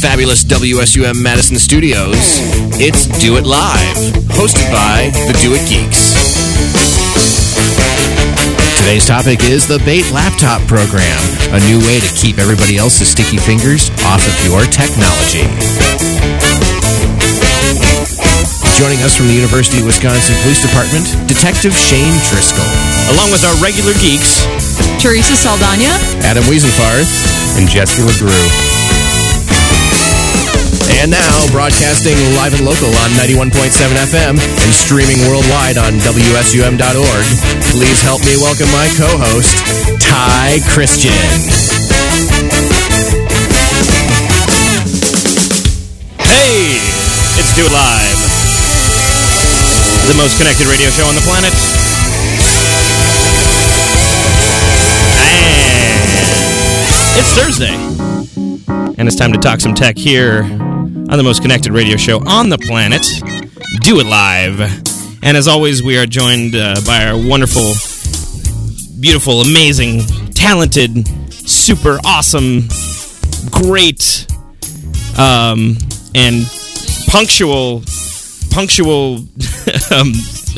fabulous WSUM Madison studios, it's Do It Live, hosted by the Do It Geeks. Today's topic is the Bait Laptop Program, a new way to keep everybody else's sticky fingers off of your technology. Joining us from the University of Wisconsin Police Department, Detective Shane Driscoll. Along with our regular geeks, Teresa Saldana. Adam Wiesenfarth. And Jesse LeGrew. And now, broadcasting live and local on 91.7 FM and streaming worldwide on WSUM.org, please help me welcome my co host, Ty Christian. Hey, it's Do It Live, the most connected radio show on the planet. And it's Thursday, and it's time to talk some tech here on the most connected radio show on the planet, Do It Live. And as always, we are joined uh, by our wonderful, beautiful, amazing, talented, super awesome, great, um, and punctual, punctual um,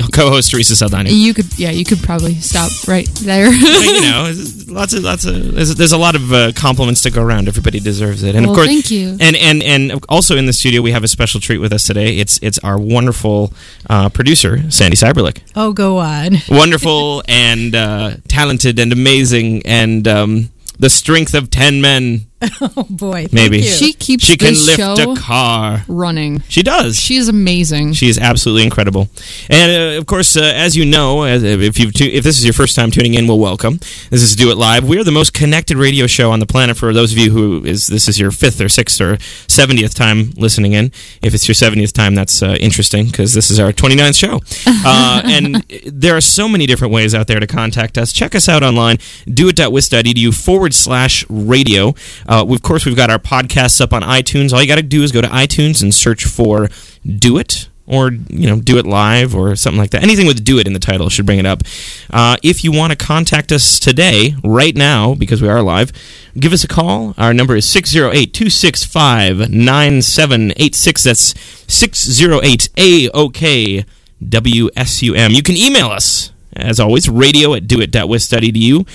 co-host Teresa Saldana. You could, yeah, you could probably stop right there. you know, lots of lots of there's, there's a lot of uh, compliments to go around. Everybody deserves it, and Well, of course, thank you. And and and also in the studio, we have a special treat with us today. It's it's our wonderful uh, producer, Sandy Cyberlick. Oh, go on. Wonderful and uh, talented and amazing, and um, the strength of ten men. Oh boy. thank Maybe. you. she keeps She can this lift show a car. running. She does. She is amazing. She is absolutely incredible, and uh, of course, uh, as you know, as- if you if this is your first time tuning in, well, welcome. This is Do It Live. We are the most connected radio show on the planet. For those of you who is this is your fifth or sixth or seventieth time listening in, if it's your seventieth time, that's uh, interesting because this is our 29th show, uh, and there are so many different ways out there to contact us. Check us out online, doit.wisc.edu forward slash radio. Uh, of course, we've got our podcasts up on iTunes. All you got to do is go to iTunes and search for Do It or you know do it live or something like that. Anything with do it in the title should bring it up. Uh, if you want to contact us today right now because we are live give us a call. Our number is 608-265-9786 that's 608-AOK WSUM you can email us as always radio at doit.wisc.edu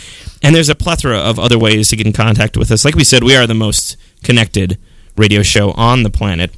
and there's a plethora of other ways to get in contact with us like we said we are the most connected radio show on the planet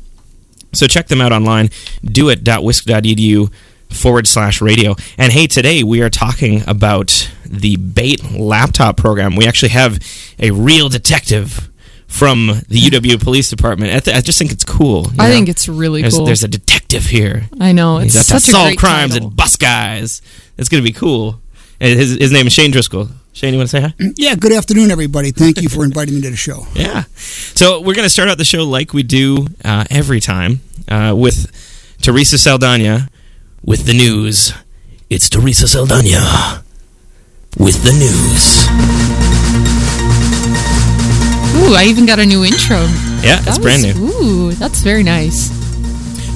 so check them out online, doit.wisc.edu forward slash radio. And hey, today we are talking about the Bait laptop program. We actually have a real detective from the UW Police Department. I, th- I just think it's cool. I know? think it's really there's, cool. there's a detective here. I know it's He's got to a solve crimes title. and bust guys. It's going to be cool. And His, his name is Shane Driscoll. Shane, you want to say hi? Yeah, good afternoon, everybody. Thank you for inviting me to the show. Yeah. So we're going to start out the show like we do uh, every time uh, with Teresa Saldana with the news. It's Teresa Saldana with the news. Ooh, I even got a new intro. Yeah, That it's brand new. Ooh, that's very nice.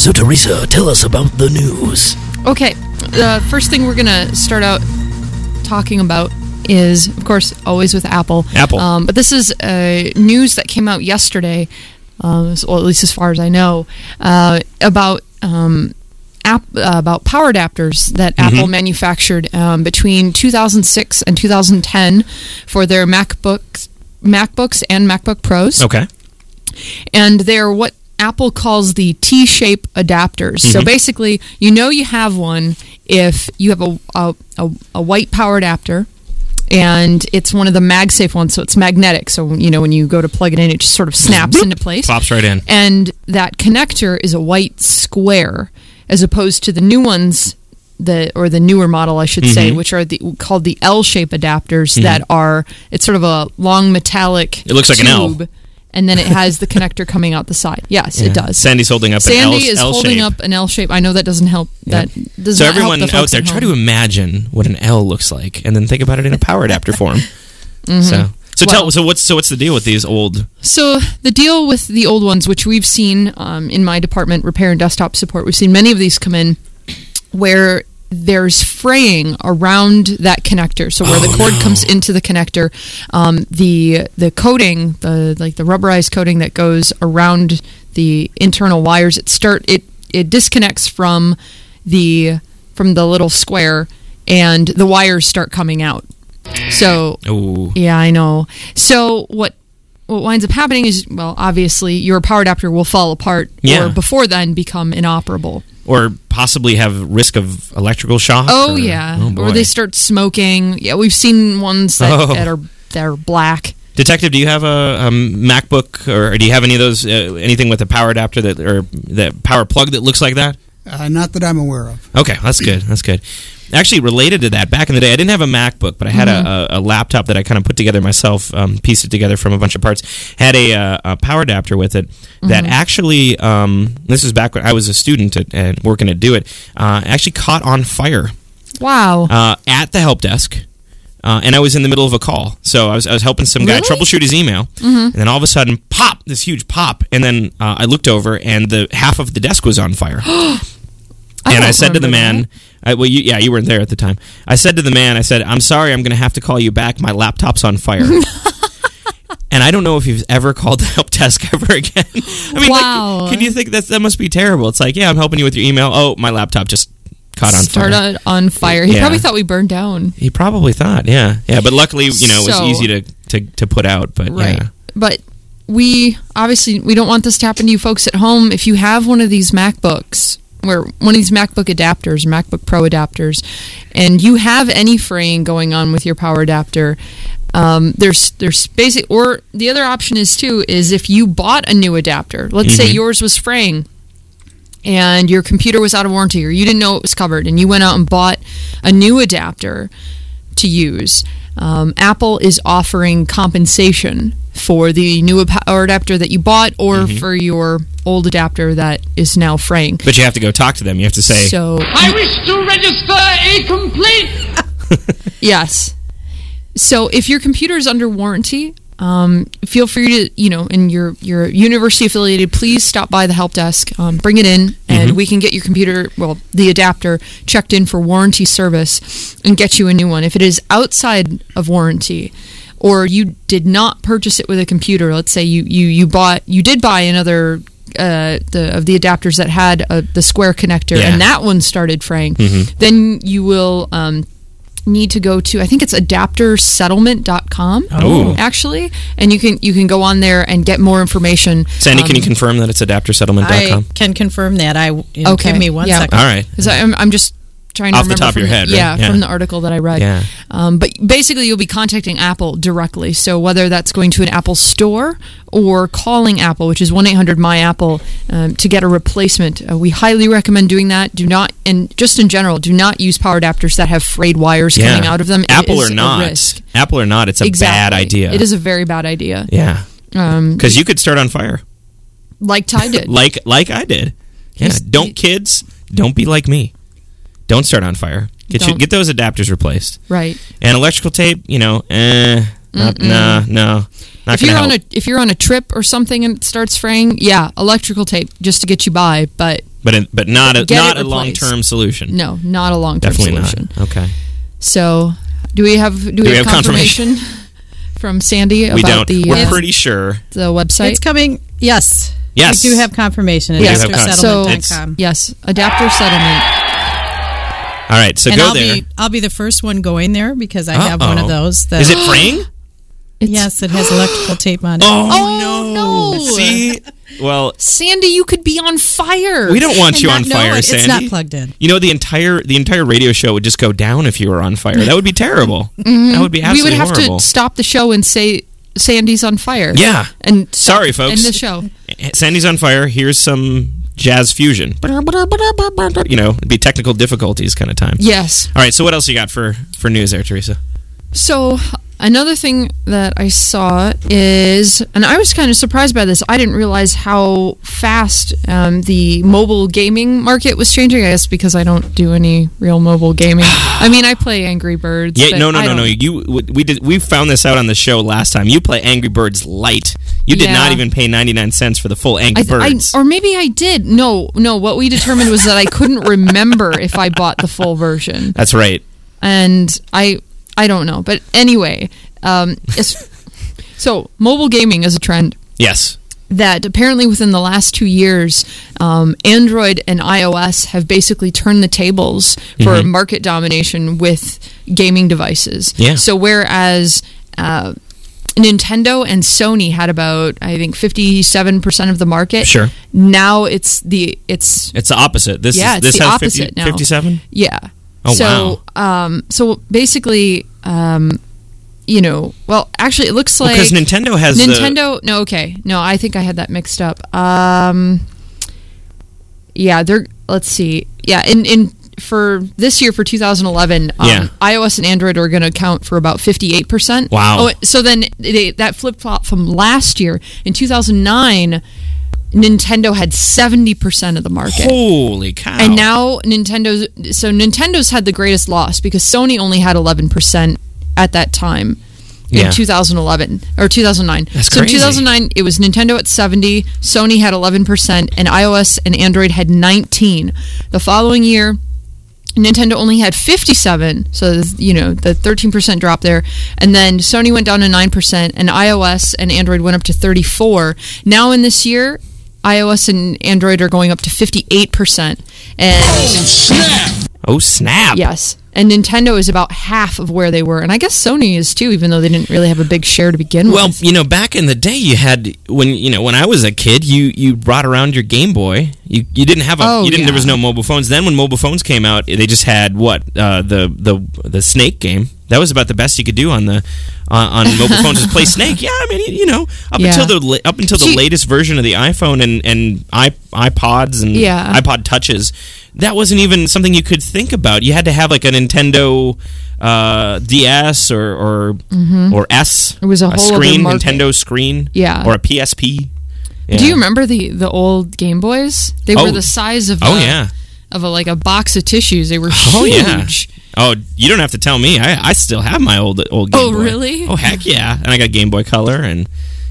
So Teresa, tell us about the news. Okay, the first thing we're gonna start out talking about is, of course, always with Apple. Apple. Um, but this is uh, news that came out yesterday, um, well, at least as far as I know, uh, about um, app, uh, about power adapters that Mm-hmm. Apple manufactured um, between 2006 and 2010 for their MacBooks, MacBooks and MacBook Pros Okay. and they're what Apple calls the T-shape adapters. So basically, you know you have one if you have a a, a, a white power adapter. And it's one of the MagSafe ones, so it's magnetic. So you know when you go to plug it in, it just sort of mm-hmm. snaps into place. Pops right in. And that connector is a white square, as opposed to the new ones, the or the newer model, I should say, mm-hmm. which are the called the L-shape adapters mm-hmm. that are it's sort of a long metallic. It looks like an L. and then it has the connector coming out the side. Yes, it does. Sandy's holding up Sandy an L, shape. Sandy is L holding shape. up an L shape. I know that doesn't help. That does so not everyone help the out there, try to imagine what an L looks like, and then think about it in a power adapter form. So, so tell Mm-hmm. Well- so what's so what's the deal with these old? So the deal with the old ones, which we've seen um, in my department, repair and desktop support, we've seen many of these come in where there's fraying around that connector. So where the Oh, cord comes into the connector, um, the the coating, the like the rubberized coating that goes around the internal wires, it start it it disconnects from the from the little square, and the wires start coming out. So Ooh. yeah, I know. So what what winds up happening is well, obviously your power adapter will fall apart Yeah. or before then become inoperable. Or possibly have risk of electrical shock. Oh or- yeah. Oh, or they start smoking. Yeah, we've seen ones that, Oh. that are that are black. Detective, do you have a, a MacBook or do you have any of those? Uh, anything with a power adapter that or that power plug that looks like that? Uh, not that I'm aware of. Okay, that's good. That's good. Actually, related to that, back in the day, I didn't have a MacBook, but I had Mm-hmm. a, a, laptop that I kind of put together myself, um, pieced it together from a bunch of parts. Had a, uh, a power adapter with it that Mm-hmm. actually, um, this is back when I was a student at, and working at Do It, uh, actually caught on fire Wow. uh, at the help desk. Uh, and I was in the middle of a call, so I was, I was helping some guy Really? Mm-hmm. troubleshoot his email, and then all of a sudden, pop! This huge pop, and then uh, I looked over, and the half of the desk was on fire. and I said to the man, I, well, you, yeah, you weren't there at the time. I said to the man, I said, I'm sorry, I'm going to have to call you back. My laptop's on fire. and I don't know if you've ever called the help desk ever again. I mean, Wow. like, can you think that that must be terrible? It's like, yeah, I'm helping you with your email. Oh, my laptop just caught on fire. Started on fire. He Yeah. probably thought we burned down. He probably thought, yeah, yeah. But luckily, you know, it was So- easy to, to, to put out. But Right. yeah, But we obviously we don't want this to happen to you folks at home. If you have one of these MacBooks where one of these MacBook adapters, MacBook Pro adapters, and you have any fraying going on with your power adapter, um, there's there's basic or the other option is too is if you bought a new adapter. Let's say yours was fraying and your computer was out of warranty or you didn't know it was covered and you went out and bought a new adapter to use. Um, Apple is offering compensation for the new power adapter that you bought or for your old adapter that is now fraying. but you have to go talk to them. You have to say, So, I wish to register a complaint. yes. So, if your computer is under warranty, um, feel free to, you know, and you're, you're university affiliated, please stop by the help desk, um, bring it in, and we can get your computer, well, the adapter, checked in for warranty service and get you a new one. If it is outside of warranty, or you did not purchase it with a computer, let's say you, you, you bought, you did buy another uh, the of the adapters that had uh, the square connector, Yeah. and that one started fraying, Mm-hmm. then you will um, need to go to I think it's adaptersettlement.com Oh. actually, and you can you can go on there and get more information. Sandy, can Um, you confirm that it's I adaptersettlement.com? can confirm that. I you Okay, give me one yeah. second. All right. Because I'm, I'm just trying to Off the remember top of your the- head, right? yeah, Yeah. from the article that I read. Yeah. Um, but basically, you'll be contacting Apple directly. So whether that's going to an Apple store or calling Apple, which is one eight hundred my Apple, um, to get a replacement, uh, we highly recommend doing that. Do not, and just in general, do not use power adapters that have frayed wires coming out of them. Apple is or a not. risk. Apple or not, it's a bad idea. It is a very bad idea. Yeah. Um, Because you could start on fire, like Ty did. like like I did. Yeah. Don't kids, don't be like me. Don't start on fire. Get you, get those adapters replaced. right. And electrical tape, you know, eh, not, nah, no, not if you're gonna on a if you're on a trip or something and it starts fraying, yeah, electrical tape just to get you by, but but in, but not a not a long term solution. no, not a long term solution. not. Okay. So, do we have do we, we have, have confirmation? confirmation, from Sandy about We about don't. the We're uh, pretty sure. the website? It's coming. Yes. Yes. We do have confirmation at Yes. have con- So- yes, adapter settlement. All right. So and go I'll there. be I'll be the first one going there because I have one of those. That, Is it fraying? It's, Yes, it has electrical tape on it. Oh, Oh, no. See, well, Sandy, you could be on fire. we don't want you on fire, it- Sandy. It's not plugged in. You know the entire the entire radio show would just go down if you were on fire. That would be terrible. Mm-hmm. That would be we would have horrible. to stop the show and say Sandy's on fire. Yeah. And stop- Sorry, folks. End the show. Sandy's on fire. Here's some jazz fusion. You know, it'd be technical difficulties kind of time. Yes. All right. So what else you got for for news there, Teresa? So, Another thing that I saw is, and I was kind of surprised by this. I didn't realize how fast um, the mobile gaming market was changing. I guess because I don't do any real mobile gaming. I mean, I play Angry Birds. Yeah, no, no, I no, no. You we did we found this out on the show last time. You play Angry Birds Light. You did Yeah. not even pay ninety nine cents for the full Angry I, I, Birds. or maybe I did. No, no. What we determined was that I couldn't remember if I bought the full version, That's right. and I, I don't know. But anyway, um, so mobile gaming is a trend. Yes. that apparently within the last two years, um, Android and iOS have basically turned the tables for Mm-hmm. market domination with gaming devices. Yeah. So whereas uh, Nintendo and Sony had about I think fifty seven percent of the market. Sure. Now it's the it's It's the opposite. This Yeah, is it's this the has opposite now. 57? yeah. Oh, so um so basically um you know well actually it looks like Because Nintendo has the Nintendo. no, okay, no, I think I had that mixed up. Um, yeah, they're. Let's see. Yeah, in in for this year for 2011, um, Yeah. iOS and Android are going to account for about 58 percent. Wow. Oh, so then they, that flip flop from last year in 2009, Nintendo had 70 percent of the market. Holy cow. And now Nintendo's so Nintendo's had the greatest loss because Sony only had 11% at that time in Yeah. 2011 or 2009. That's so crazy. in 2009 it was Nintendo at 70, Sony had 11% and iOS and Android had 19. The following year Nintendo only had 57, so you know the 13% drop there, and then Sony went down to 9%, and iOS and Android went up to 34. Now in this year, iOS and Android are going up to 58%, and Oh snap. Oh, snap. Yes, and Nintendo is about half of where they were, and I guess Sony is too, even though they didn't really have a big share to begin Well, with. Well, you know, back in the day, you had when you know when I was a kid, you you brought around your Game Boy. You you didn't have a Oh, you didn't. There was no mobile phones. Then when mobile phones came out, they just had what uh, the the the Snake game. That was about the best you could do on the uh, on mobile phones is play Snake. Yeah, I mean you know up Yeah. until the up until the See- latest version of the iPhone and and iPods and Yeah. iPod touches. That wasn't even something you could think about. You had to have like a Nintendo uh, DS or or, or S. Mm-hmm. It was a whole screen. Nintendo screen, Yeah. or a PSP. Do you remember the the old Game Boys? They Oh. were the size of Oh a, yeah. of a like a box of tissues. They were Oh huge. yeah. Oh, you don't have to tell me. I, I still have my old old Game Oh, Boy. Oh, really? Oh heck yeah! And I got Game Boy Color, and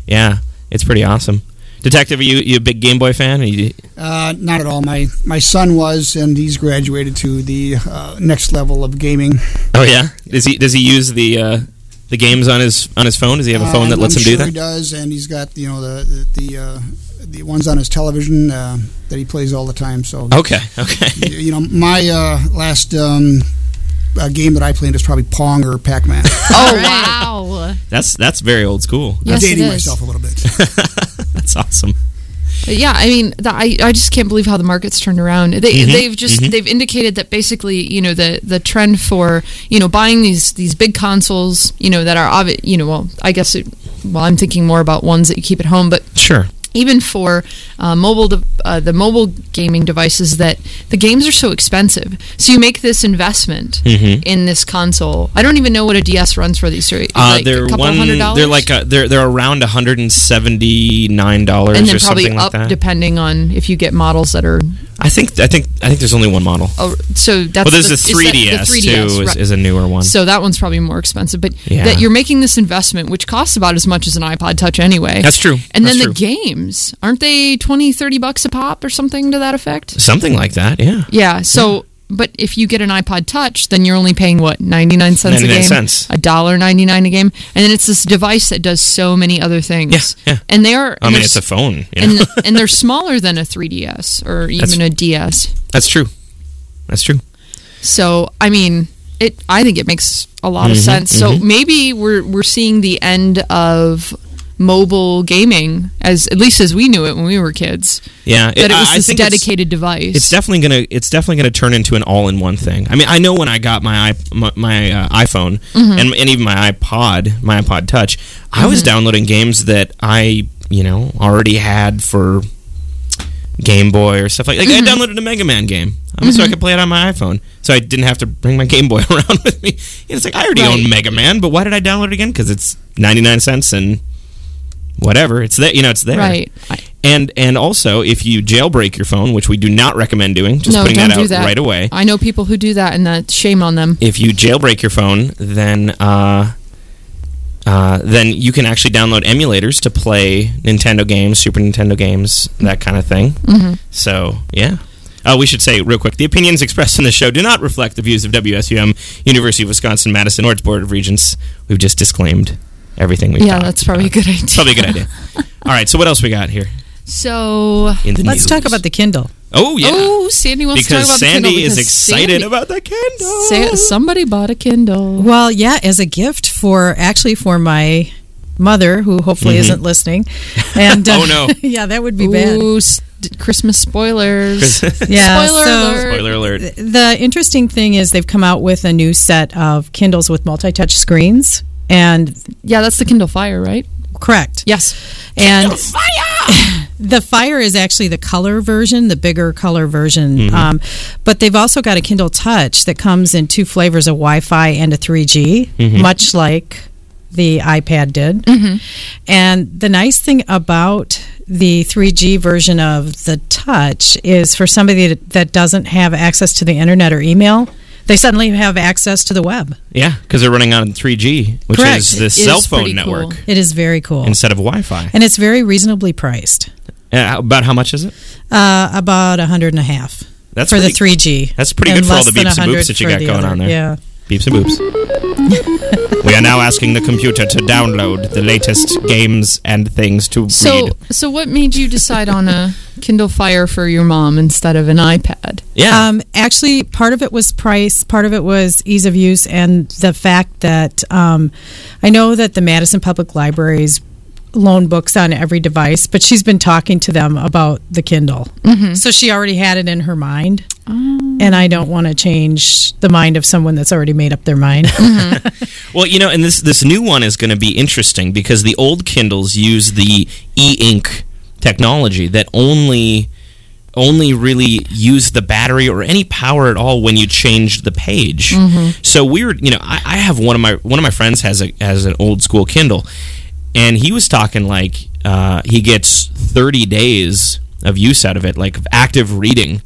yeah, it's pretty awesome. Detective, are you you a big Game Boy fan? Are you, Uh, not at all. My my son was, and he's graduated to the uh, next level of gaming. oh yeah. Does he does he use the uh, the games on his on his phone? Does he have a phone that lets I'm him sure do that? He does, and he's got you know the the the, uh, the ones on his television uh, that he plays all the time. So Okay. Okay. you you know, my uh, last um, uh, game that I played was probably Pong or Pac Man. Oh wow! That's that's very old school. Yes, dating myself a little bit. That's awesome. But yeah, I mean, the, I I just can't believe how the market's turned around. They Mm-hmm. they've just they've indicated that basically, you know, the the trend for you know buying these these big consoles, you know, that are obvi- you know, well, I guess it, well, I'm thinking more about ones that you keep at home, but Sure. Even for uh, mobile de- uh, the mobile gaming devices that the games are so expensive so you make this investment Mm-hmm. in this console i don't even know what a ds runs for these right? Uh, like they're a couple one. hundred dollars They're like a, they're they're around one hundred and seventy nine dollars and then or probably something like up that. depending on if you get models that are I think I think I think there's only one model. oh, so that's Well, there's the, the is that 3DS, the 3DS too, is, right. is a newer one. so that one's probably more expensive but Yeah. that you're making this investment which costs about as much as an ipod touch anyway That's true. and That's then true. the games aren't they 20 30 bucks a pop or something to that effect Something like that, yeah. Yeah. So, but if you get an iPod Touch, then you're only paying what ninety nine cents a game, cents. a dollar ninety nine a game, and then it's this device that does so many other things. Yeah, yeah. And they are. I mean, it's a phone. You know? and and they're smaller than a 3DS or even That's- a DS. That's true. That's true. So, I mean, it. I think it makes a lot of Mm-hmm, sense. So maybe we're we're seeing the end of mobile gaming as at least as we knew it when we were kids. Yeah, That it was I- I this it's- dedicated device. It's definitely gonna. It's definitely gonna turn into an all-in-one thing. I mean, I know when I got my i- my, my uh, iPhone Mm-hmm. and, and even my iPod, my iPod Touch, I was downloading games that I you know already had for Game Boy or stuff like. Like Mm-hmm. I downloaded a Mega Man game um, so I could play it on my iPhone. So I didn't have to bring my Game Boy around with me. You know, it's like I already Right. own Mega Man, but why did I download it again? Because it's ninety nine cents and whatever. It's there. You know, it's there. Right. And and also, if you jailbreak your phone, which we do not recommend doing, just no, putting don't that do out that. right away. I know people who do that, and that shame on them. If you jailbreak your phone, then uh, uh, then you can actually download emulators to play Nintendo games, Super Nintendo games, that kind of thing. Mm-hmm. So yeah. Uh, we should say real quick: the opinions expressed in the show do not reflect the views of WSUM, University of Wisconsin Madison, or its Board of Regents. We've just disclaimed everything we. Yeah, that's probably a good idea. Probably a good idea. All right, so what else we got here So, in the Let's news? talk about the Kindle. Oh yeah, oh, Sandy wants to talk about Sandy the Kindle Because Sandy is excited Sandy- about the Kindle. Sa- somebody bought a Kindle. Well, yeah, as a gift for actually for my mother, who hopefully isn't listening. And uh, Mm-hmm. Oh, no. yeah, that would be bad. Ooh, s- d- Christmas spoilers. Yeah, Spoiler so alert. Spoiler alert. the interesting thing is they've come out with a new set of Kindles with multi-touch screens, and Yeah, that's the Kindle Fire, right? correct. Yes. And the Fire is actually the color version, the bigger color version. Mm-hmm. Um, but they've also got a Kindle Touch that comes in two flavors: a Wi-Fi and a 3G, mm-hmm. much like the iPad did. Mm-hmm. And the nice thing about the 3G version of the Touch is for somebody that, that doesn't have access to the internet or email, they suddenly have access to the web. Yeah, because they're running on 3G, which Correct. is the It is cell phone pretty cool. network It is very cool. instead of Wi-Fi. and it's very reasonably priced. Uh, about how much is it? Uh, about a hundred and a half That's for pretty, the 3G. That's pretty good for all the beeps and 100 boops that you got going other. on there. Yeah. Beeps and boops. we are now asking the computer to download the latest games and things to So, read. so what made you decide on a Kindle Fire for your mom instead of an iPad? Yeah. Um, actually, part of it was price, part of it was ease of use, and the fact that um, I know that the Madison Public Libraries loan books on every device, but she's been talking to them about the Kindle. Mm-hmm. So she already had it in her mind. Oh. And I don't want to change the mind of someone that's already made up their mind. Well, you know, and this this new one is going to be interesting because the old Kindles use the e-ink technology that only only really use the battery or any power at all when you change the page. So weird, you know, I, I have one of my one of my friends has a has an old school Kindle, and he was talking like uh, he gets thirty days of use out of it, like active reading.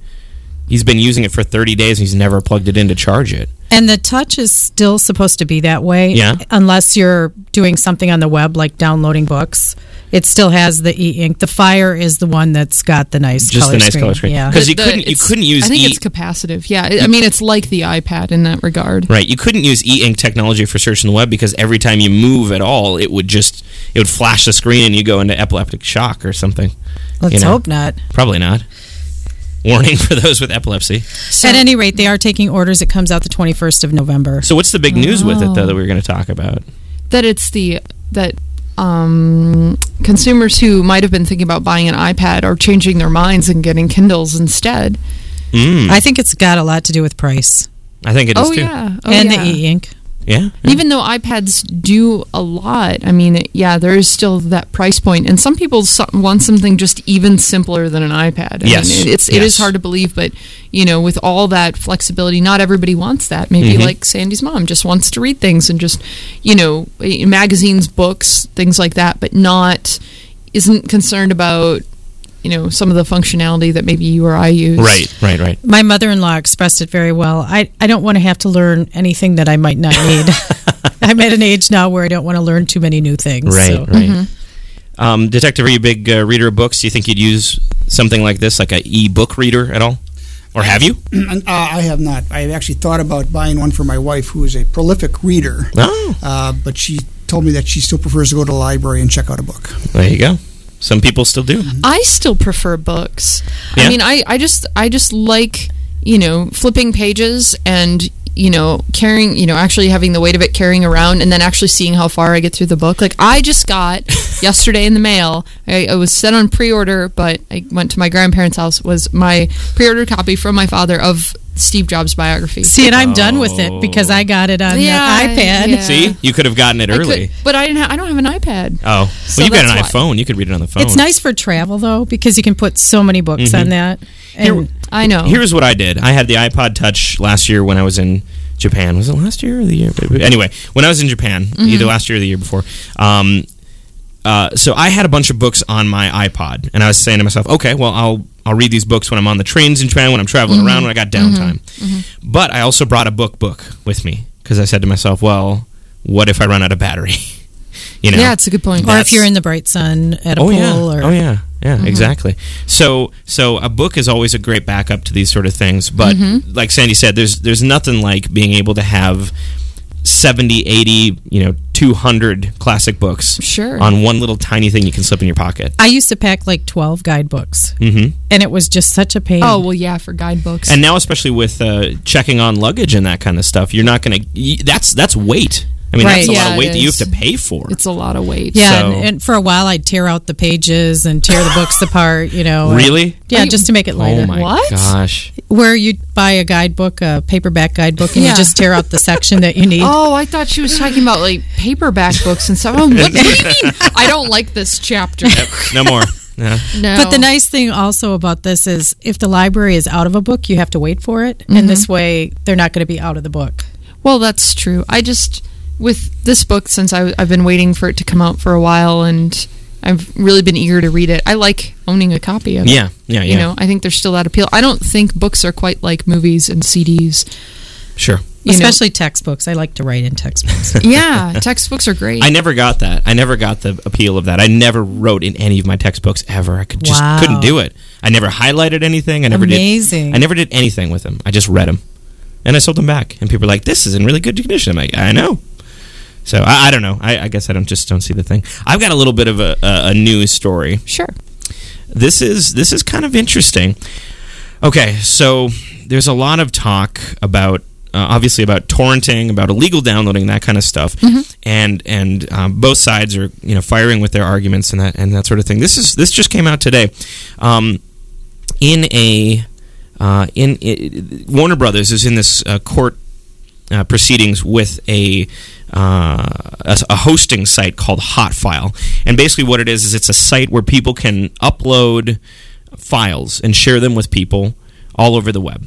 He's been using it for thirty days. and He's never plugged it in to charge it. And the touch is still supposed to be that way. Yeah. Unless you're doing something on the web like downloading books. It still has the e ink. The fire is the one that's got the nice Just color the nice screen. color screen. Yeah. 'Cause you The- couldn't- you it's- couldn't use I think e- it's capacitive. Yeah, I I mean it's like the iPad in that regard. Right. You couldn't use e-ink technology for search on the web because every time you move at all, it would just it would flash the screen and you go into epileptic shock or something. Let's you know. hope not. Probably not. Warning for those with epilepsy. At any rate, they are taking orders. It comes out the 21st of November. So what's the big news with it though Oh. that we were going to talk about? That it's the that um, consumers who might have been thinking about buying an iPad are changing their minds and getting Kindles instead. Mm, I think it's got a lot to do with price I think it is Oh too. yeah, oh, and yeah. the e ink. Yeah. Even though iPads do a lot, I mean, it- yeah, there is still that price point, and some people so- want something just even simpler than an iPad. I Yes, mean, it- it's yes. is hard to believe, but you know, with all that flexibility, not everybody wants that. Maybe Mhm. like Sandy's mom just wants to read things and just you know, eh, magazines, books, things like that, but not isn't concerned about you know some of the functionality that maybe you or I use. Right, right, right. My mother in law expressed it very well. I, I don't want to have to learn anything that I might not need. I'm at an age now where I don't want to learn too many new things. Right, so. right. Um, Detective, are you a big uh, reader of books? Do you think you'd use something like this, like a e-book reader at all? Or have you? Uh, I have not. I have actually thought about buying one for my wife, who is a prolific reader, Oh, uh, but she told me that she still prefers to go to the library and check out a book. there you go. Some people still do. I still prefer books. Yeah? I mean, I, I just I just like you know flipping pages and you know carrying you know actually having the weight of it carrying around and then actually seeing how far I get through the book. Like I just got yesterday in the mail. I, I was set on pre-order, but I went to my grandparents' house. Was my pre-order copy from my father of Steve Jobs' biography. See, and I'm done with it because I got it on Yeah, the iPad. yeah. See, you could have gotten it I could- early. but I didn't. Ha- I don't have an iPad. Oh, So well, you got an that's iPhone. You could read it on the phone. It's nice for travel though because you can put so many books on that. And I know. Here's what I did. I had the iPod Touch last year when I was in Japan. Was it last year or the year? Anyway, when I was in Japan, Mm-hmm. either last year or the year before. Um, uh, so I had a bunch of books on my iPod, and I was saying to myself, okay, well, I'll I'll read these books when I'm on the trains in Japan, when I'm traveling Mm-hmm. around, when I got downtime. But I also brought a book book with me because I said to myself, well, what if I run out of battery? you know, yeah, it's a good point. Or if you're in the bright sun at a oh pool yeah, or oh yeah, yeah, exactly. So so a book is always a great backup to these sort of things. But like Sandy said, there's there's nothing like being able to have 70, 80, you know, 200 classic books Sure. on one little tiny thing you can slip in your pocket. I used to pack like 12 guidebooks. Mm-hmm. And it was just such a pain. oh well, yeah, for guidebooks. And now, especially with uh, checking on luggage and that kind of stuff, you're not going to. That's that's weight. I mean, that's Right. a lot of weight that you have to pay for. it's a lot of weight. yeah, so- and, and for a while I'd tear out the pages and tear the books apart, you know. and- really? yeah, Are you- just to make it lighter. Oh my What? gosh! Where you buy a guidebook, a paperback guidebook, and Yeah. you just tear out the section that you need. Oh, I thought she was talking about like paperback books and stuff. Oh, what, what do you mean? I don't like this chapter. No more. Yeah. No. But the nice thing also about this is if the library is out of a book, you have to wait for it. And mm-hmm. this way, they're not going to be out of the book. Well, that's true. I just with this book since I, have been waiting for it to come out for a while, and I've really been eager to read it. I like owning a copy of it. Yeah. Yeah. Yeah. You know, I think there's still that appeal. I don't think books are quite like movies and CDs. Sure. You know. Especially textbooks. I like to write in textbooks. Yeah, textbooks are great. I never got that. I never got the appeal of that. I never wrote in any of my textbooks ever. I could just Wow. couldn't do it. I never highlighted anything. I never Amazing. did. I never did anything with them. I just read them, and I sold them back. And people were like, "This is in really good condition." I'm like, "I know." So I, I don't know. I, I guess I don't just don't see the thing. I've got a little bit of a, a, a news story. sure. This is this is kind of interesting. Okay, so there's a lot of talk about uh, obviously about torrenting, about illegal downloading, that kind of stuff, and and um, both sides are you know firing with their arguments and that and that sort of thing. This is this just came out today, um, in a uh, in, i Warner Brothers is in this uh, court uh, proceedings with a, uh, a a hosting site called Hotfile, and basically what it is is it's a site where people can upload files and share them with people all over the web.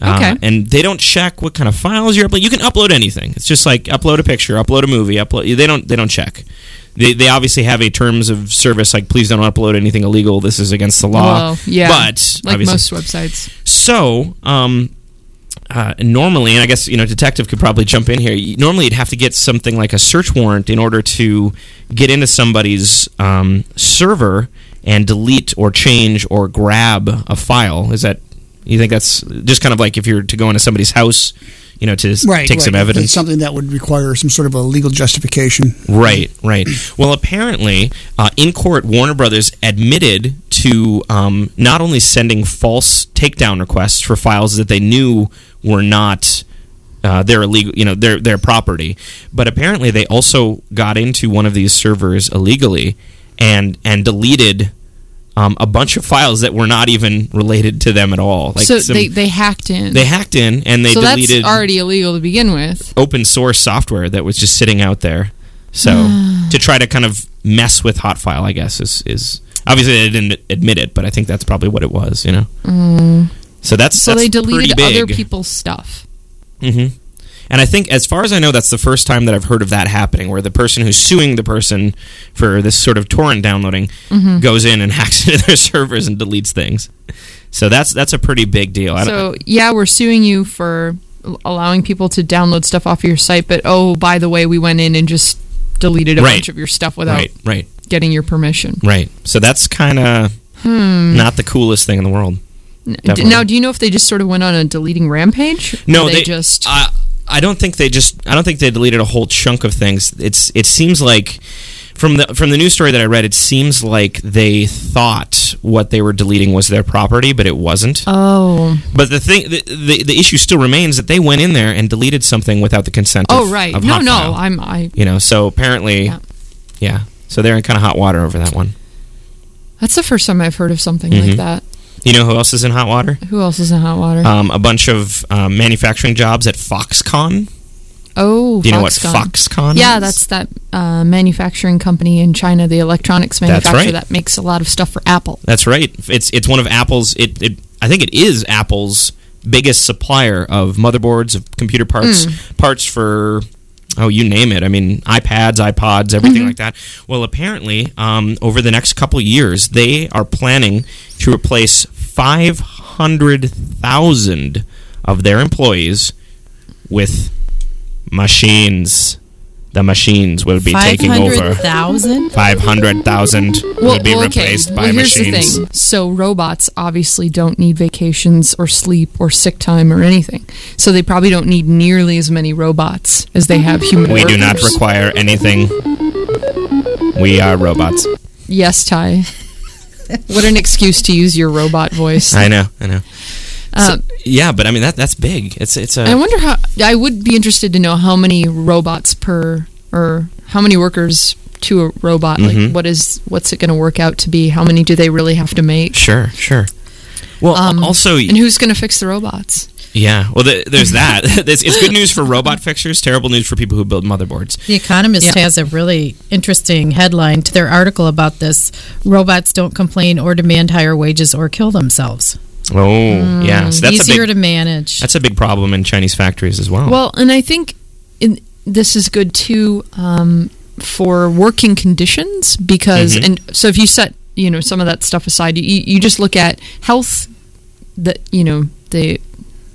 Uh, Okay. and they don't check what kind of files you're uploading. You can upload anything. It's just like upload a picture, upload a movie, upload. They don't. They don't check. They, they obviously have a terms of service like please don't upload anything illegal. This is against the law. Well, yeah. but Like most websites. so, um, uh, normally, and I guess you know, detective could probably jump in here. y- Normally, you'd have to get something like a search warrant in order to get into somebody's um, server and delete or change or grab a file. Is that you think that's just kind of like if you're to go into somebody's house, you know, to s- take some evidence? It's something that would require some sort of a legal justification. Right, right. Well, apparently, uh, in court, Warner Brothers admitted to um, not only sending false takedown requests for files that they knew were not uh, their illegal, you know, their their property, but apparently they also got into one of these servers illegally and and deleted. Um, a bunch of files that were not even related to them at all. Like so some- they, they hacked in. they hacked in and they so deleted that's already illegal to begin with. open source software that was just sitting out there. So to try to kind of mess with Hotfile, I guess is is obviously they didn't admit it, but I think that's probably what it was. You know. So that's So that's they deleted other people's stuff. hmm And I think, as far as I know, that's the first time that I've heard of that happening, where the person who's suing the person for this sort of torrent downloading Mm-hmm. goes in and hacks into their servers and deletes things. So that's that's a pretty big deal. I don't, So yeah, we're suing you for allowing people to download stuff off your site, but oh, by the way, we went in and just deleted a Right. bunch of your stuff without right, right. Getting your permission. Right. So that's kind of hmm. not the coolest thing in the world. Definitely. Now, do you know if they just sort of went on a deleting rampage? No, they, they, just. I, I don't think they just. I don't think they deleted a whole chunk of things. It's. It seems like from the from the news story that I read, it seems like they thought what they were deleting was their property, but it wasn't. oh, But the thing, the, the, the issue still remains that they went in there and deleted something without the consent. oh, of, right. Of No, no. I'm. I. You know, so apparently, Yeah. yeah. So they're in kind of hot water over that one. That's the first time I've heard of something Mhm. like that. You know who else is in hot water? Who else is in hot water? Um, a bunch of um, manufacturing jobs at Foxconn. oh, Do you know what Foxconn. Foxconn Yeah, is? that's that uh, manufacturing company in China, the electronics manufacturer right. that makes a lot of stuff for Apple. That's right. It's it's one of Apple's. It, it I think it is Apple's biggest supplier of motherboards, of computer parts, parts for oh, you name it. I mean, iPads, iPods, everything like that. Well, apparently, um, over the next couple years, they are planning to replace 500,000 of their employees with machines. The machines will be taking over. 500,000? 500,000 will be replaced by well, here's machines. the thing. So robots obviously don't need vacations or sleep or sick time or anything. So they probably don't need nearly as many robots as they have human We do not require anything. We are robots. Yes, Ty. what an excuse to use your robot voice. I know, I know. Uh, Yeah, but I mean that that's big. It's it's a I wonder how. I would be interested to know how many robots per, or how many workers to a robot. Mhm. Like, what is what's it going to work out to be? How many do they really have to make? sure, sure. Well, Um, also, And who's going to fix the robots? yeah. Well, th- there's that. it's, it's good news for robot fixers. Terrible news for people who build motherboards. The Economist Yeah. has a really interesting headline to their article about this. Robots don't complain or demand higher wages or kill themselves. Oh, yeah. So that's a Easier big, to manage. that's a big problem in Chinese factories as well. Well, and I think in, this is good too um, for working conditions because, Mhm. and so if you set you know some of that stuff aside, you you just look at health, that you know the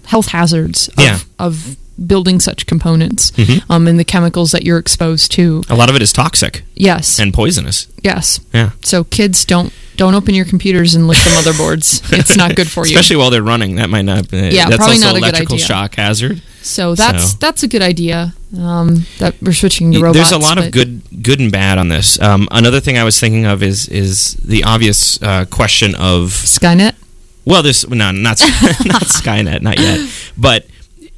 health hazards of, Yeah. of building such components Mhm. um, and the chemicals that you're exposed to. a lot of it is toxic Yes, and poisonous. yes. Yeah. So kids don't don't open your computers and lick the motherboards. it's not good for you. Especially while they're running. That might not. Uh, Yeah, that's probably also not a good electrical idea. shock hazard. So that's So- that's a good idea. Um, that we're switching to robots. There's a lot of good, good and bad on this. Um, another thing I was thinking of is is the obvious uh, question of Skynet. well, this no, not not Skynet, not yet. But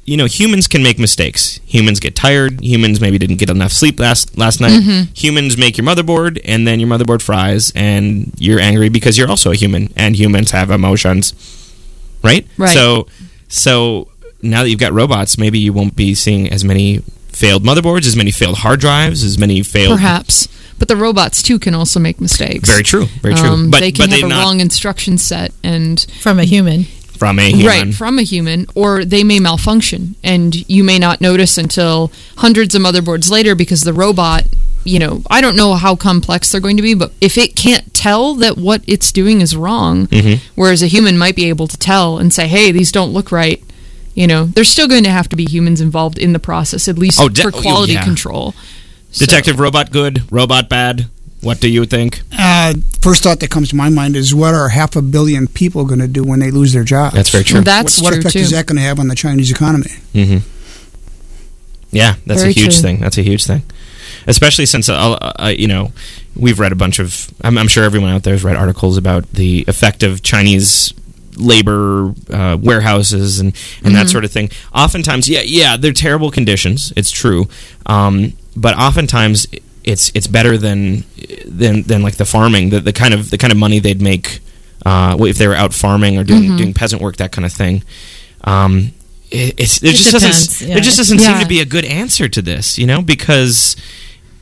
you know, humans can make mistakes. Humans get tired. Humans maybe didn't get enough sleep last last night. Mm-hmm. Humans make your motherboard, and then your motherboard fries, and you're angry because you're also a human, and humans have emotions, right? Right. So, so now that you've got robots, maybe you won't be seeing as many failed motherboards, as many failed hard drives, as many failed. Perhaps. But the robots too can also make mistakes. Very true. Very true. Um, but they can but have a not wrong instruction set and from a human. From a human. right from a human, or they may malfunction, and you may not notice until hundreds of motherboards later because the robot. You know, I don't know how complex they're going to be, but if it can't tell that what it's doing is wrong, Mhm. whereas a human might be able to tell and say, "Hey, these don't look right," you know, there's still going to have to be humans involved in the process, at least Oh, de- for oh, quality yeah. control. So- Detective robot good, robot bad. What do you think? Uh, first thought that comes to my mind is what are half a billion people going to do when they lose their jobs? That's very true. Well, that's what, what true effect too. is that going to have on the Chinese economy? hmm Yeah, that's Very a huge true. thing. That's a huge thing, especially since uh, uh, you know we've read a bunch of. I'm, I'm sure everyone out there has read articles about the effect of Chinese labor uh, warehouses and and that sort of thing. Oftentimes, yeah, yeah, they're terrible conditions. It's true, um, but oftentimes it's it's better than than than like the farming, the, the kind of the kind of money they'd make uh, if they were out farming or doing doing peasant work, that kind of thing. Um, it, it's there It just depends, doesn't yeah. there just doesn't seem to be a good answer to this, you know, because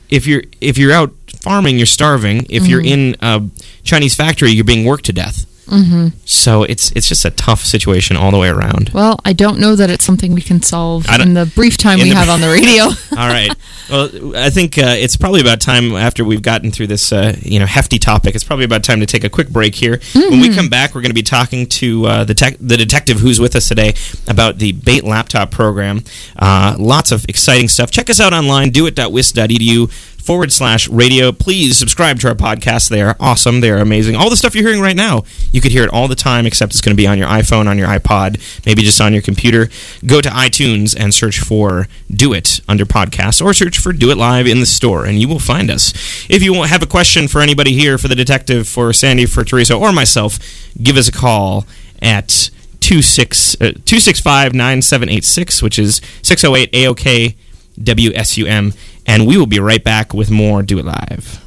if you're if you're out farming, you're starving. If you're Mm-hmm. in a Chinese factory, you're being worked to death. Mm-hmm. So it's it's just a tough situation all the way around. Well, I don't know that it's something we can solve in the brief time we have on the radio. All right. Well, I think uh, it's probably about time after we've gotten through this, uh, you know, hefty topic. It's probably about time to take a quick break here. When we come back, we're going to be talking to uh, the tech, the detective who's with us today about the Bait laptop program. Uh, lots of exciting stuff. Check us out online. doit.wisc.edu forward slash radio. Please subscribe to our podcast. They are awesome. They are amazing. All the stuff you're hearing right now, you could hear it all the time, except it's going to be on your iPhone, on your iPod, maybe just on your computer. Go to iTunes and search for Do It under podcasts or search for Do It Live in the store, and you will find us. If you have a question for anybody here, for the detective, for Sandy, for Teresa, or myself, give us a call at 26, uh, 265 9786, which is 608 AOK WSUM, and we will be right back with more Do It Live.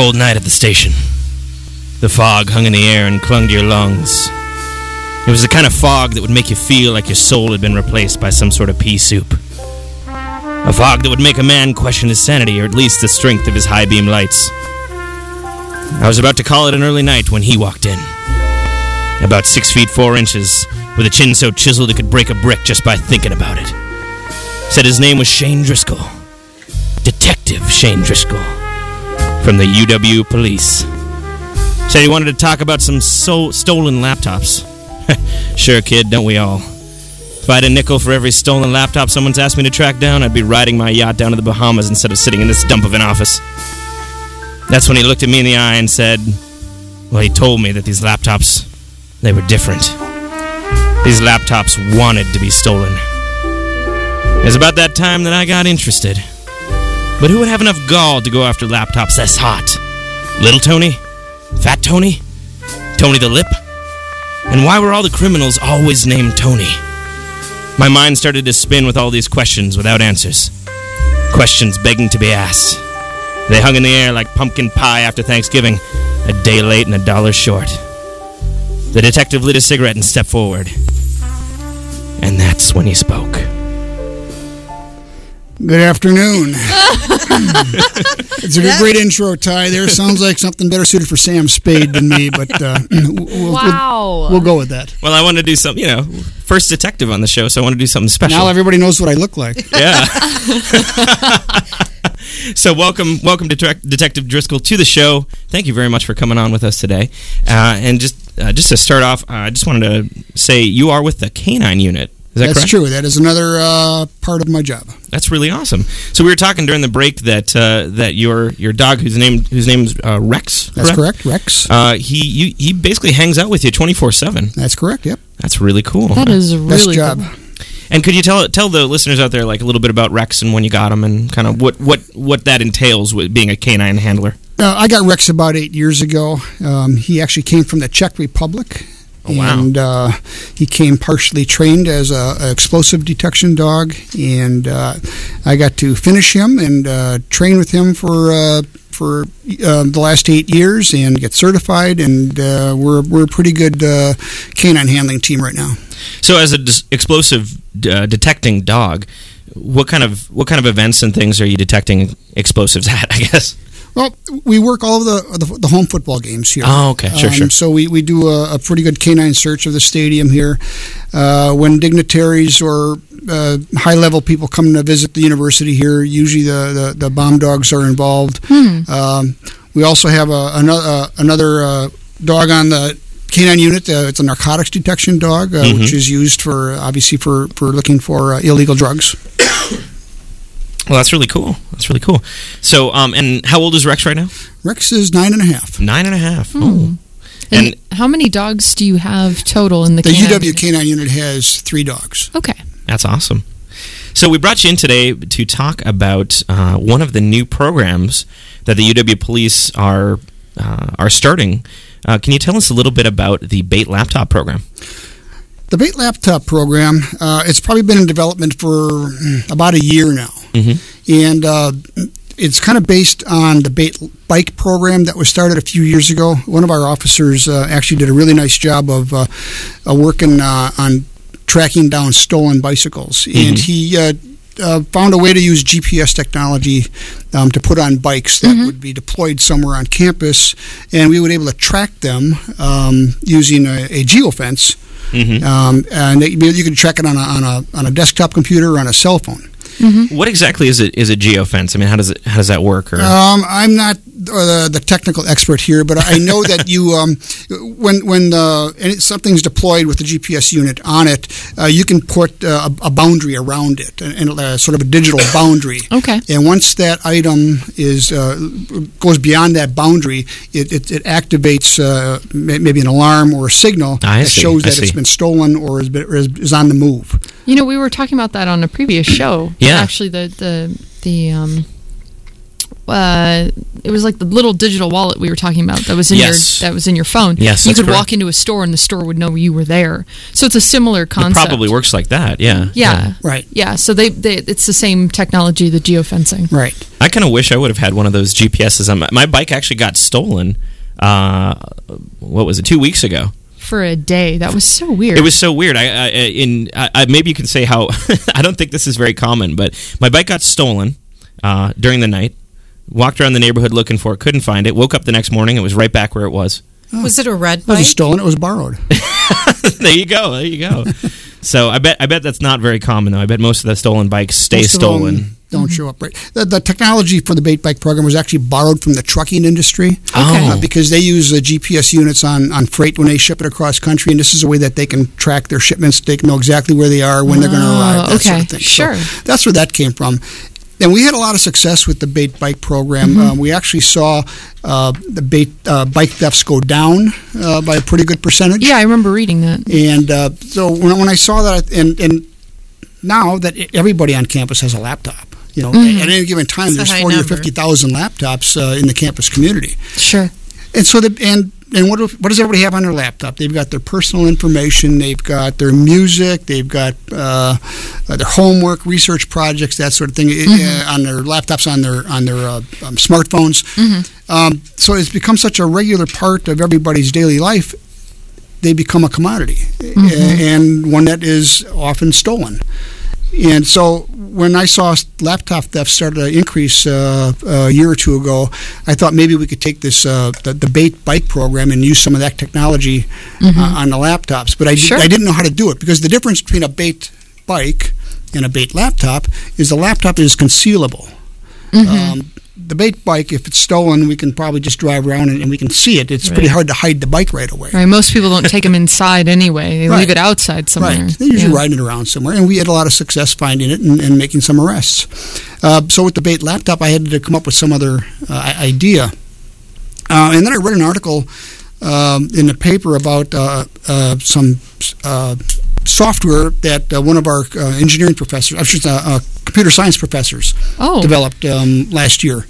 Cold night at the station. The fog hung in the air and clung to your lungs. It was the kind of fog that would make you feel like your soul had been replaced by some sort of pea soup. A fog that would make a man question his sanity or at least the strength of his high beam lights. I was about to call it an early night when he walked in. About six feet four inches, with a chin so chiseled it could break a brick just by thinking about it. Said his name was Shane Driscoll. Detective Shane Driscoll from the UW Police. Said he wanted to talk about some so- stolen laptops. sure, kid, don't we all? If I had a nickel for every stolen laptop someone's asked me to track down, I'd be riding my yacht down to the Bahamas instead of sitting in this dump of an office. That's when he looked at me in the eye and said, Well, he told me that these laptops, they were different. These laptops wanted to be stolen. It was about that time that I got interested. But who would have enough gall to go after laptops that's hot? Little Tony? Fat Tony? Tony the Lip? And why were all the criminals always named Tony? My mind started to spin with all these questions without answers. Questions begging to be asked. They hung in the air like pumpkin pie after Thanksgiving, a day late and a dollar short. The detective lit a cigarette and stepped forward. And that's when he spoke. Good afternoon. it's a great intro, Ty. There sounds like something better suited for Sam Spade than me, but uh, we'll, we'll- Wow. we'll go with that. Well, I want to do something, you know, first detective on the show, so I want to do something special. Now everybody knows what I look like. Yeah. so welcome, welcome to Direct- Detective Driscoll to the show. Thank you very much for coming on with us today. Uh, and just uh, just to start off, uh, I just wanted to say you are with the Canine Unit. Is that That's correct? true. That is another uh, part of my job. That's really awesome. So we were talking during the break that uh, that your your dog, whose name whose name's uh, Rex. That's correct, Rex. Uh, he you, he basically hangs out with you twenty four seven. That's correct. Yep. That's really cool. That is Best really job. cool. And could you tell tell the listeners out there like a little bit about Rex and when you got him and kind of what what what that entails with being a canine handler? Uh, I got Rex about eight years ago. Um, he actually came from the Czech Republic. Oh, wow. And uh, he came partially trained as a, a explosive detection dog, and uh, I got to finish him and uh, train with him for uh, for uh, the last eight years and get certified. And uh, we're we're a pretty good uh, canine handling team right now. So, as an dis- explosive uh, detecting dog, what kind of what kind of events and things are you detecting explosives at? I guess. Well, we work all of the the, the home football games here. Oh, okay, sure, Um, sure. So we, we do a, a pretty good canine search of the stadium here. Uh, when dignitaries or uh, high level people come to visit the university here, usually the, the, the bomb dogs are involved. Um, we also have a, another uh, another uh, dog on the canine unit. Uh, it's a narcotics detection dog, uh, Mm-hmm. which is used for obviously for, for looking for uh, illegal drugs. Well, that's really cool. That's really cool. So, um, and how old is Rex right now? Rex is nine and a half. Nine and a half. Hmm. Oh. And, And how many dogs do you have total in the, The canine UW unit? canine unit has three dogs. Okay. That's awesome. So we brought you in today to talk about uh, one of the new programs that the UW Police are uh, are starting. Uh, can you tell us a little bit about the Bait Laptop program? The Bait Laptop program, uh, it's probably been in development for mm, about a year now. And uh, it's kind of based on the Bait Bike program that was started a few years ago. One of our officers uh, actually did a really nice job of uh, uh, working uh, on tracking down stolen bicycles. And he uh, uh, found a way to use GPS technology um, to put on bikes that would be deployed somewhere on campus, and we would be able to track them um, using a, a geofence. Mm-hmm. Um, and it, you can track it on a, on a on a desktop computer or on a cell phone. What exactly is it? Is a geofence? I mean, how does it? How does that work? Or Um, I'm not uh, the technical expert here, but I know that you, um, when when uh, any, something's deployed with the GPS unit on it, uh, you can put uh, a, a boundary around it, and, and uh, sort of a digital boundary. Okay. And once that item is uh, goes beyond that boundary, it, it, it activates uh, maybe an alarm or a signal I that see, shows I that it's been stolen or is, or is, is on the move. You know, we were talking about that on a previous show. Yeah. Actually, the the the um, uh, it was like the little digital wallet we were talking about that was in Yes. your that was in your phone. Yes, you that's could correct. walk into a store and the store would know you were there. So it's a similar it concept. probably works like that. Yeah. Yeah. Right. Yeah. So they, they it's the same technology, the geofencing. Right. I kind of wish I would have had one of those GPSs. on my, my bike actually got stolen. Uh, what was it? Two weeks ago. For a day, that was so weird. It was so weird. I, I in I, I, maybe you can say how I don't think this is very common, but my bike got stolen uh, during the night. Walked around the neighborhood looking for it, couldn't find it. Woke up the next morning, it was right back where it was. Was it a red It bike? wasn't stolen; it was borrowed. there you go. There you go. so I bet I bet that's not very common though. I bet most of the stolen bikes stay Most of stolen. Don't show up right. The, the technology for the bait bike program was actually borrowed from the trucking industry. Oh. Uh, because they use uh, GPS units on, on freight when they ship it across country, and this is a way that they can track their shipments. They can know exactly where they are, when they're going to Oh, arrive, that sort okay. of thing. So Sure. that's where that came from. And we had a lot of success with the bait bike program. Mm-hmm. Uh, we actually saw uh, the bait uh, bike thefts go down uh, by a pretty good percentage. yeah, I remember reading that. And uh, so when, when I saw that, and, and now that everybody on campus has a laptop, you know, Mm-hmm. at any given time, It's there's forty or fifty thousand laptops uh, in the campus community. Sure. And so, the, and and what what does everybody have on their laptop? They've got their personal information, they've got their music, they've got uh, uh, their homework, research projects, that sort of thing Mm-hmm. uh, on their laptops, on their on their uh, um, smartphones. Mm-hmm. Um, so it's become such a regular part of everybody's daily life. They become a commodity, Mm-hmm. a- and one that is often stolen. And so when I saw laptop theft start to increase uh, a year or two ago, I thought maybe we could take this uh, the, the bait bike program and use some of that technology uh, on the laptops. But I, did, Sure. I didn't know how to do it because the difference between a bait bike and a bait laptop is the laptop is concealable. Um, the bait bike, if it's stolen, we can probably just drive around and, and we can see it. It's pretty hard to hide the bike right away. Right. Most people don't take them inside anyway. They Right. leave it outside somewhere. Right. They're usually Yeah. riding it around somewhere, and we had a lot of success finding it and, and making some arrests. Uh, so with the bait laptop, I had to come up with some other uh, idea. Uh, and then I read an article um, in the paper about uh, uh, some uh, software that uh, one of our uh, engineering professors, I should say, uh, uh, computer science professors, Oh. developed um, last year,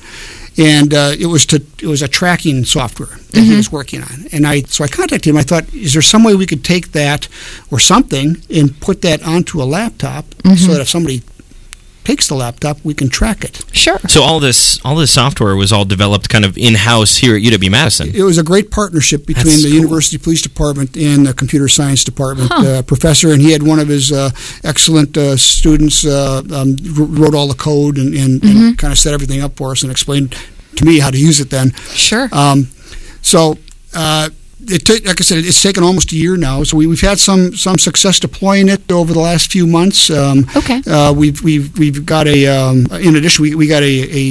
and uh, it was to it was a tracking software that he was working on. And I so I contacted him. I thought, is there some way we could take that or something and put that onto a laptop so that if somebody takes the laptop, we can track it. Sure. So all this all this software was all developed kind of in house here at UW Madison. It was a great partnership between That's the cool. University Police Department and the Computer Science Department uh, professor, and he had one of his uh, excellent uh, students uh, um, wrote all the code and, and, and kind of set everything up for us and explained to me how to use it. Then, Sure. um, so. It ta- like I said, it's taken almost a year now. So we, we've had some some success deploying it over the last few months. Um, Okay. Uh, we've we've we've got a um, in addition we, we got a,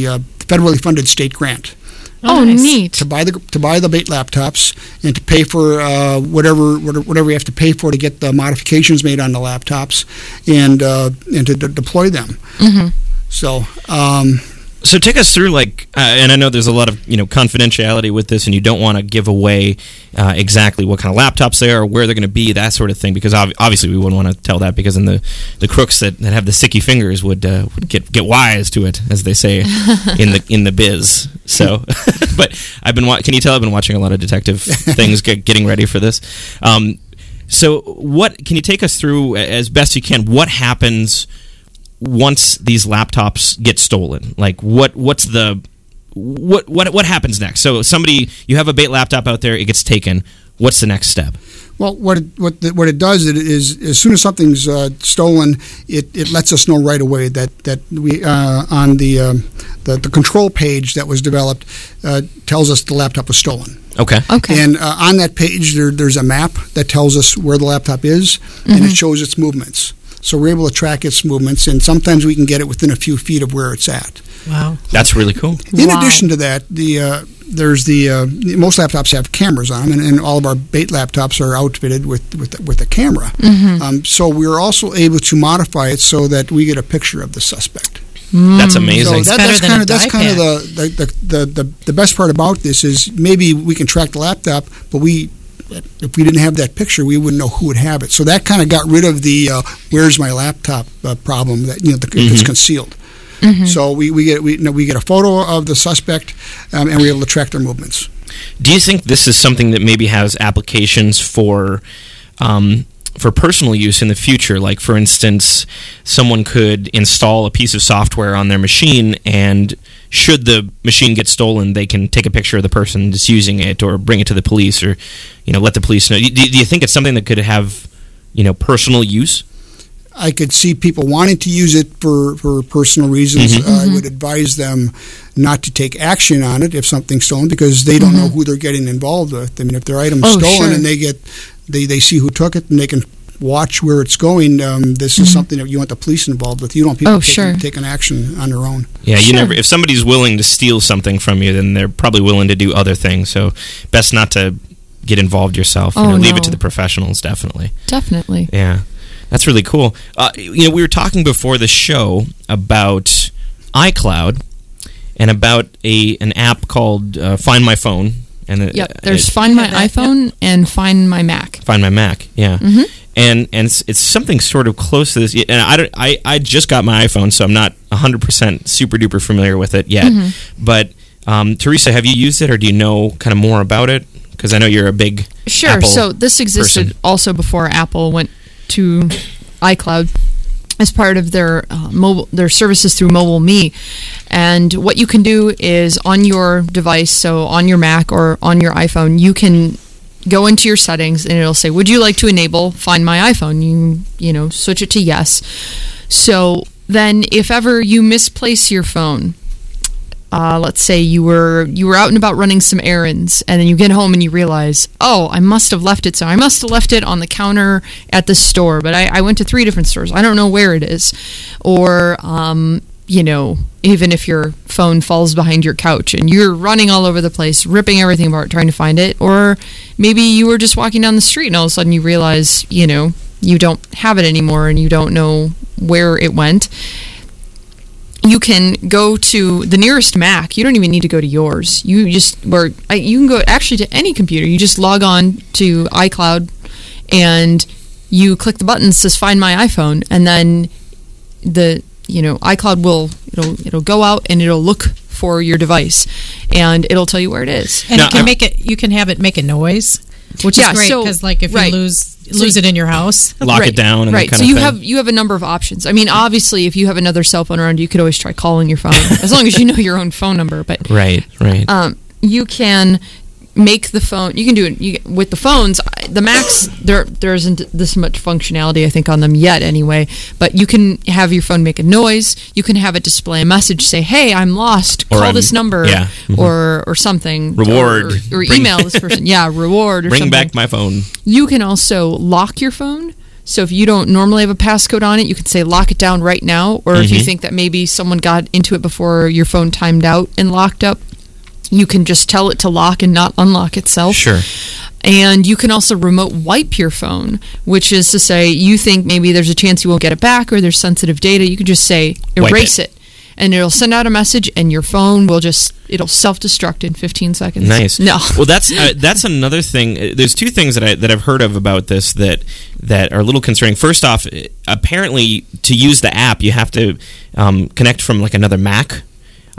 a uh, federally funded state grant oh, nice. neat. to buy the to buy the bait laptops and to pay for uh, whatever whatever whatever we have to pay for to get the modifications made on the laptops and uh, and to de- deploy them. Mhm. So um, So take us through like, uh, and I know there's a lot of you know confidentiality with this, and you don't want to give away uh, exactly what kind of laptops they are, or where they're going to be, that sort of thing, because ob- obviously we wouldn't want to tell that because then the, the crooks that, that have the sticky fingers would uh, would get get wise to it, as they say in the in the biz. So, but I've been wa- can you tell I've been watching a lot of detective things, get, getting ready for this. Um, so, what can you take us through as best you can? What happens? Once these laptops get stolen like what what's the what what what happens next so somebody you have a bait laptop out there it gets taken what's the next step well, what it, what the, what it does it is as soon as something's uh, stolen, it, it lets us know right away that that we uh, on the, um, the the control page that was developed uh, tells us the laptop was stolen. okay Okay. And uh, on that page, there, there's a map that tells us where the laptop is, and Mm-hmm. it shows its movements. So we're able to track its movements, and sometimes we can get it within a few feet of where it's at. Wow. That's really cool. In Wow. addition to that, the uh, there's the uh, most laptops have cameras on them, and, and all of our bait laptops are outfitted with with, with a camera. Um, so we're also able to modify it so that we get a picture of the suspect. That's So amazing. that, that's kind of that's kind of the the, the, the the best part about this is maybe we can track the laptop, but we if we didn't have that picture, we wouldn't know who would have it. So that kind of got rid of the uh, "Where's my laptop?" Uh, problem that you know the, it's concealed. So we, we get we you know, we get a photo of the suspect, um, and we're able to track their movements. Do you think this is something that maybe has applications for um, for personal use in the future? Like, for instance, someone could install a piece of software on their machine, and should the machine get stolen, they can take a picture of the person that's using it, or bring it to the police, or you know, let the police know. Do, do you think it's something that could have you know personal use? I could see people wanting to use it for, for personal reasons. Mm-hmm. Uh, I would advise them not to take action on it if something's stolen because they don't know who they're getting involved with. I mean, if their item's Mm-hmm. Oh, stolen sure. and they get they, they see who took it and they can watch where it's going, um, this is something that you want the police involved with. You don't want people Mm-hmm. Oh, taking, sure. taking action on their own. Yeah, you Sure. never. If somebody's willing to steal something from you, then they're probably willing to do other things. So, best not to get involved yourself. You Oh, know, leave it to the professionals. Definitely. Definitely. Yeah, that's really cool. Uh, you know, we were talking before the show about iCloud and about a an app called uh, Find My Phone. And it- There's it- Find My Yeah, that- iPhone and Find My Mac. Find My Mac. Yeah. Mm-hmm. And and it's, it's something sort of close to this. And I, don't, I I just got my iPhone, so I'm not 100 percent super duper familiar with it yet. Mm-hmm. But um, Teresa, have you used it, or do you know kind of more about it? Because I know you're a big Sure. Apple so this existed person. also before Apple went to iCloud as part of their uh, mobile their services through MobileMe. And what you can do is on your device, so on your Mac or on your iPhone, you can go into your settings and it'll say, "Would you like to enable Find My iPhone?" You you know switch it to yes. So then, if ever you misplace your phone, uh, let's say you were you were out and about running some errands and then you get home and you realize oh i must have left it so i must have left it on the counter at the store but i, I went to three different stores i don't know where it is or um, you know even if your phone falls behind your couch and you're running all over the place ripping everything apart trying to find it or maybe you were just walking down the street and all of a sudden you realize you know you don't have it anymore and you don't know where it went you can go to the nearest Mac. You don't even need to go to yours. You just or you can go actually to any computer. You just log on to iCloud and you click the button that says Find My iPhone, and then the you know iCloud will it'll it'll go out and it'll look for your device, and it'll tell you where it is. And Now, you can I'm- make it. You can have it make a noise, which Yeah, is great so- because, like, if right. you lose lose you- it in your house, lock right, it down and right. that kind so of you thing. have you have a number of options. I mean, obviously, if you have another cell phone around, you could always try calling your phone, as long as you know your own phone number. But right, right. um, you can make the phone you can do it you, with the phones the macs there there isn't this much functionality i think on them yet anyway but you can have your phone make a noise you can have it display a message say hey i'm lost Or call I'm- this number yeah, mhm. or or something Reward. or, or Bring- email this person yeah reward or Bring something back my phone. you can also lock your phone. So if you don't normally have a passcode on it, you can say lock it down right now. Or if you Mhm. think that maybe someone got into it before your phone timed out and locked up, you can just tell it to lock and not unlock itself. Sure. And you can also remote wipe your phone, which is to say you think maybe there's a chance you won't get it back or there's sensitive data. You can just say erase it. it. And it'll send out a message, and your phone will just it'll self destruct in 15 seconds. Nice. No. Well, that's uh, that's another thing. Uh, There's two things that I that I've heard of about this that that are a little concerning. First off, apparently to use the app, you have to um, connect from like another Mac.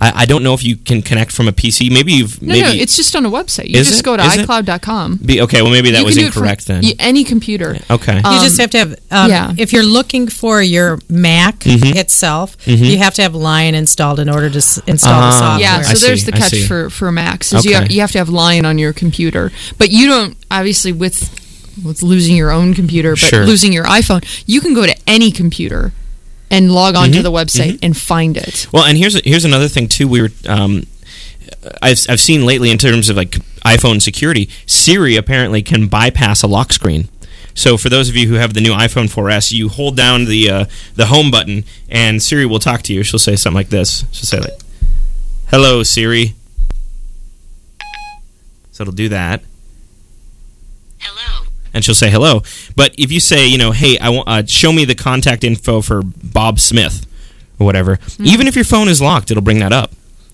I, I don't know if you can connect from a PC. Maybe you've No, maybe no, it's just on a website. You Is just it? go to Is it? iCloud.com. be, okay. Well, maybe that You was can from incorrect then. y- any computer. Okay. you Um, just have to have. Um, yeah. If you're looking for your Mac Mhm. itself, Mhm. you have to have Lion installed in order to s- install Ah. the software. Yeah, I so there's see, the catch for for Macs is you, Okay. have, you have to have Lion on your computer, but you don't obviously with with losing your own computer, but Sure. losing your iPhone, you can go to any computer and log on Mhm, to the website and find it. Well, and here's here's another thing too. We were um, I've I've seen lately in terms of like iPhone security, Siri apparently can bypass a lock screen. So for those of you who have the new iPhone 4S, you hold down the uh, the home button, and Siri will talk to you. She'll say something like this. She'll say like, "Hello, Siri." So it'll do that. Hello. And she'll say hello. But if you say, you know, hey, I want uh, show me the contact info for Bob Smith or whatever, even if your phone is locked, it'll bring that up.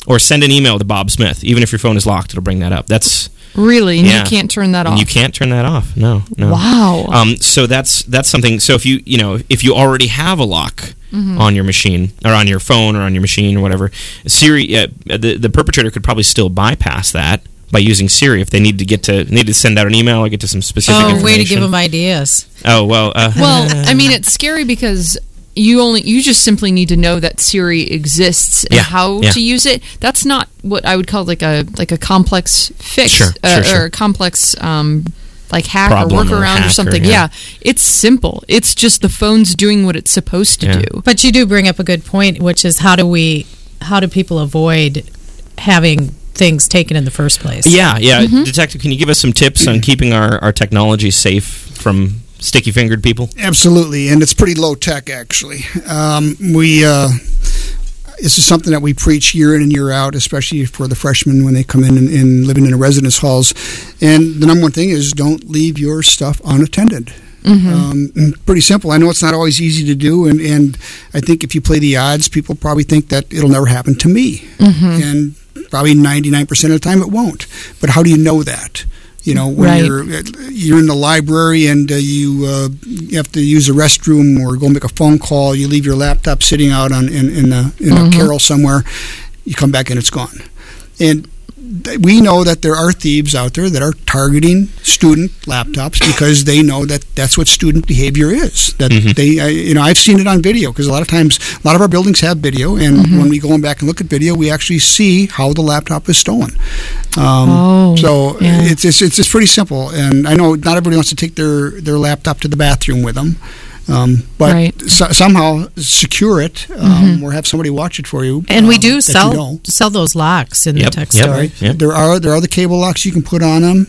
Or send an email to Bob Smith, even if your phone is locked, it'll bring that up. That's Really? And Yeah. you can't turn that off. you can't turn that off. No, no. Wow. Um, so that's that's something. So if you you know if you already have a lock Mm-hmm. on your machine or on your phone or on your machine or whatever, Siri uh, the the perpetrator could probably still bypass that by using Siri if they need to get to need to send out an email or get to some specific. Oh, information. way to give them ideas. Oh well. Uh, well, I mean, it's scary because you only you just simply need to know that Siri exists and Yeah, how yeah. to use it. That's not what I would call like a like a complex fix Sure, uh, sure, sure. or a complex um, like hack Problem or or workaround or, hack or- something. yeah. yeah. it's simple. It's just the phone's doing what it's supposed to Yeah. do. But you do bring up a good point, which is how do we, how do people avoid having things taken in the first place? Yeah, yeah. Mm-hmm. Detective, can you give us some tips on keeping our, our technology safe from sticky fingered people? Absolutely, and it's pretty low tech actually. Um, we uh, this is something that we preach year in and year out, especially for the freshmen when they come in and, and living in the residence halls. And the number one thing is don't leave your stuff unattended. Um, pretty simple. I know it's not always easy to do, and, and I think if you play the odds, people probably think that it'll never happen to me, and probably ninety nine percent of the time it won't. But how do you know that? You know, when Right. you're you're in the library and uh, you uh, you have to use a restroom or go make a phone call. You leave your laptop sitting out on in in a, in a carrel somewhere. You come back and it's gone. And we know that there are thieves out there that are targeting student laptops because they know that that's what student behavior is. That they, uh, you know, I've seen it on video because a lot of times, a lot of our buildings have video, and when we go back and look at video, we actually see how the laptop is stolen. Um, Oh, so yeah. it's, it's it's it's pretty simple, and I know not everybody wants to take their their laptop to the bathroom with them. Um, but Right. so, somehow secure it um, or have somebody watch it for you. And we um, do that you sell know. sell those locks in Yep, the tech yep. store. Right. Yep. There are there are the cable locks you can put on them.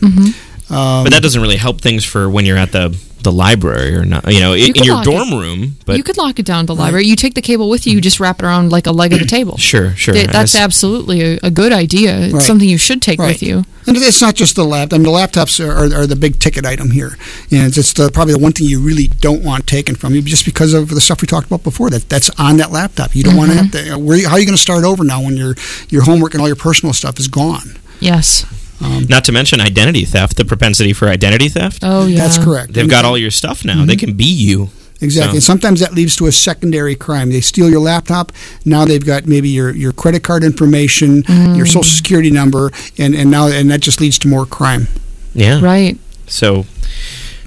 Um, But that doesn't really help things for when you're at the, the library or not. You know, in, in your lock dorm room. But you could lock it down to the library. You take the cable with you. You just wrap it around like a leg of the table. sure, sure. Th- That's I s- absolutely a, a good idea. It's Right. something you should take Right. with you. And it's not just the laptop. I mean, the laptops are, are, are the big ticket item here, and it's, it's the, probably the one thing you really don't want taken from you, just because of the stuff we talked about before. That that's on that laptop. You don't want to mm-hmm. have to. Where, how are you going to start over now when your your homework and all your personal stuff is gone? Yes. Um, Not to mention identity theft, the propensity for identity theft. Oh yeah. That's correct. They've got mm-hmm. all your stuff now. They mm-hmm. can be you. Exactly. So- And sometimes that leads to a secondary crime. They steal your laptop. Now they've got maybe your, your credit card information, your mm. social security number, and, and now and that just leads to more crime. Yeah. Right. So,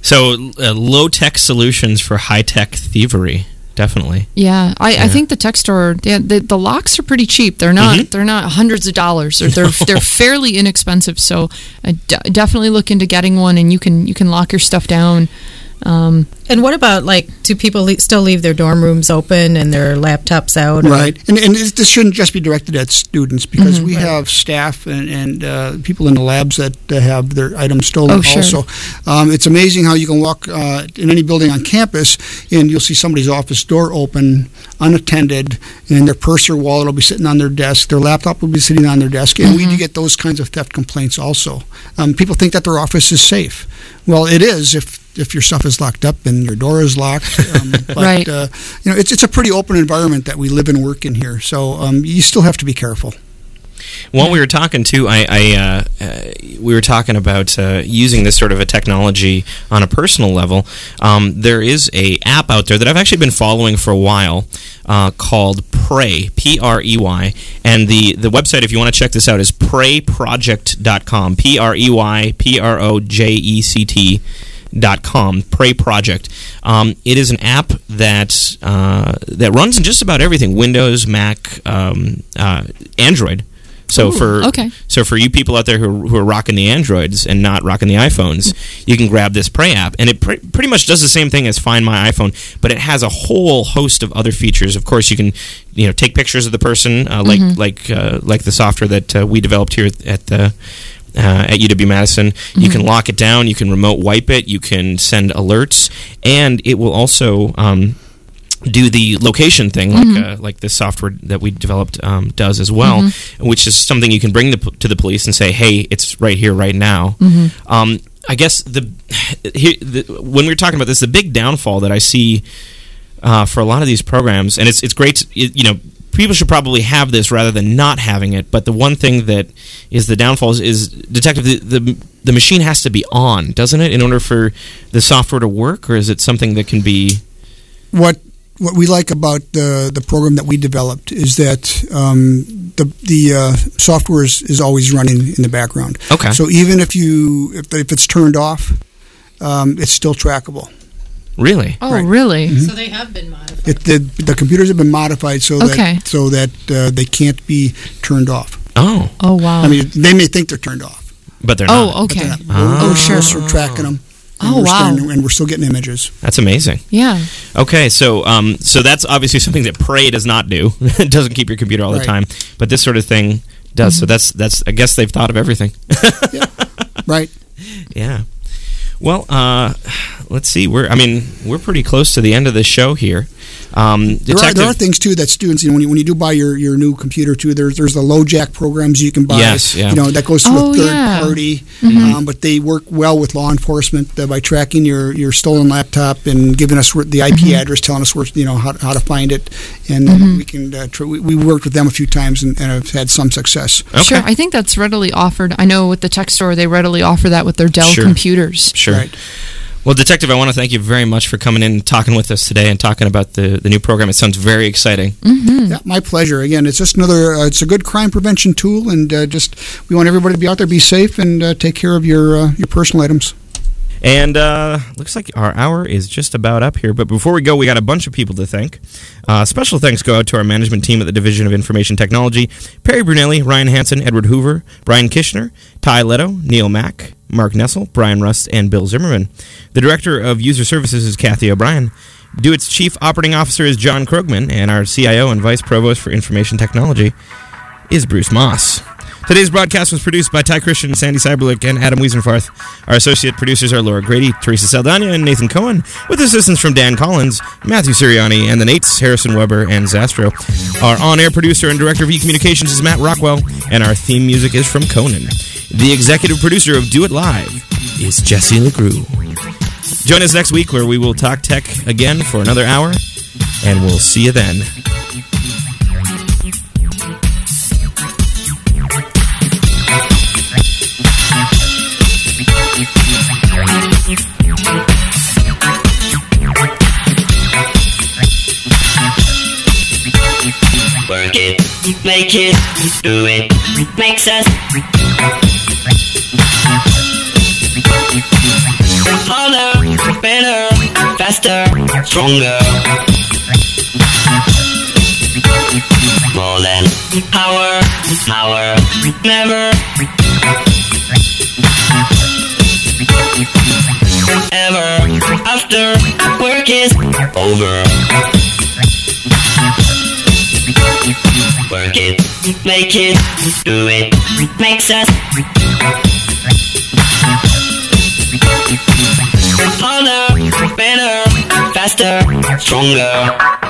so uh, low tech solutions for high tech thievery. Definitely. Yeah, I, I think the tech store, yeah, the, the locks are pretty cheap. They're not Mm-hmm. they're not hundreds of dollars. They're they're, they're fairly inexpensive. So I d- definitely look into getting one, and you can you can lock your stuff down. Um, And what about like, do people le- still leave their dorm rooms open and their laptops out? or- Right. And, and this shouldn't just be directed at students because we have staff and, and uh, people in the labs that uh, have their items stolen Oh, sure. also. Um, it's amazing how you can walk uh, in any building on campus and you'll see somebody's office door open, unattended, and their purse or wallet will be sitting on their desk. Their laptop will be sitting on their desk. And we do get those kinds of theft complaints also. Um, people think that their office is safe. Well, it is if if your stuff is locked up and your door is locked. Um, but, Right. Uh, you know, it's it's a pretty open environment that we live and work in here. So um, you still have to be careful. While we were talking too, I, I uh, uh, we were talking about uh, using this sort of a technology on a personal level. Um, there is a app out there that I've actually been following for a while uh, called Prey, P R E Y, and the the website if you want to check this out is preyproject.com, P R E Y P R O J E C T dot com prey project. Um, it is an app that uh, that runs in just about everything windows mac um, uh, android. So Ooh, for okay. so for you people out there who are, who are rocking the androids and not rocking the iphones you can grab this Prey app and it pre- pretty much does the same thing as find my iphone but it has a whole host of other features. Of course you can you know take pictures of the person uh, like like uh, like the software that uh, we developed here at the uh, at UW Madison. You can lock it down, you can remote wipe it, you can send alerts, and it will also. Um, do the location thing like uh, like this software that we developed um, does as well, which is something you can bring the, to the police and say, "Hey, it's right here, right now." Um, I guess the, here, the when we were talking about this, the big downfall that I see uh, for a lot of these programs, and it's it's great. To, you know, people should probably have this rather than not having it. But the one thing that is the downfall is, is detective. The, the the machine has to be on, doesn't it, in order for the software to work, or is it something that can be? what what we like about the the program that we developed is that um, the the uh, software is, is always running in the background. Okay. So even if you if, if it's turned off, um, it's still trackable. Really? Oh, Right. really? So they have been modified. It, the the computers have been modified so Okay. that so that uh, they can't be turned off. Oh, Oh, wow. I mean, they may think they're turned off. but they're not. oh, they're okay. not. We're, Oh, we're tracking them. Oh, wow. Still, and we're still getting images. That's amazing. Yeah. Okay, so um, so that's obviously something that Prey does not do. it doesn't keep your computer all the time, but this sort of thing does. So that's that's. I guess they've thought of everything. Right. yeah. Well, uh, let's see. We're I mean we're pretty close to the end of the show here. Um, There are, there are things too that students, you know, when you, when you do buy your, your new computer too, there's there's the LoJack programs you can buy. Yes, yeah. You know that goes through Oh, a third yeah. party, um, but they work well with law enforcement uh, by tracking your, your stolen laptop and giving us the IP address, telling us where you know how, how to find it, and then we can. Uh, tr- we, we worked with them a few times and, and have had some success. okay. Sure. I think that's readily offered. I know with the tech store, they readily offer that with their Dell Sure. computers. Sure. Right. Well, Detective, I want to thank you very much for coming in and talking with us today and talking about the, the new program. It sounds very exciting. Yeah, my pleasure. Again, it's just another. Uh, it's a good crime prevention tool, and uh, just we want everybody to be out there, be safe, and uh, take care of your uh, your personal items. And uh, looks like our hour is just about up here. But before we go, we got a bunch of people to thank. Uh, special thanks go out to our management team at the Division of Information Technology Perry Brunelli, Ryan Hansen, Edward Hoover, Brian Kishner, Ty Leto, Neil Mack, Mark Nessel, Brian Rust, and Bill Zimmerman. The Director of User Services is Kathy O'Brien. DoIT's Chief Operating Officer is John Krogman, and our CIO and Vice Provost for Information Technology is Bruce Maas. Today's broadcast was produced by Ty Christian, Sandy Cyberlick, and Adam Wiesenfarth. Our associate producers are Laura Grady, Teresa Saldana, and Nathan Cohen, with assistance from Dan Collins, Matthew Siriani, and the Nates, Harrison Weber, and Zastro. Our on-air producer and director of e-communications is Matt Rockwell, and our theme music is from Conan. The executive producer of Do It Live is Jesse LeGroux. Join us next week where we will talk tech again for another hour, and we'll see you then. Work it, make it, do it, makes us harder, better, faster, stronger. More than power, power, never. Ever after work is over. Work it, make it, do it, makes us harder, better, faster, stronger.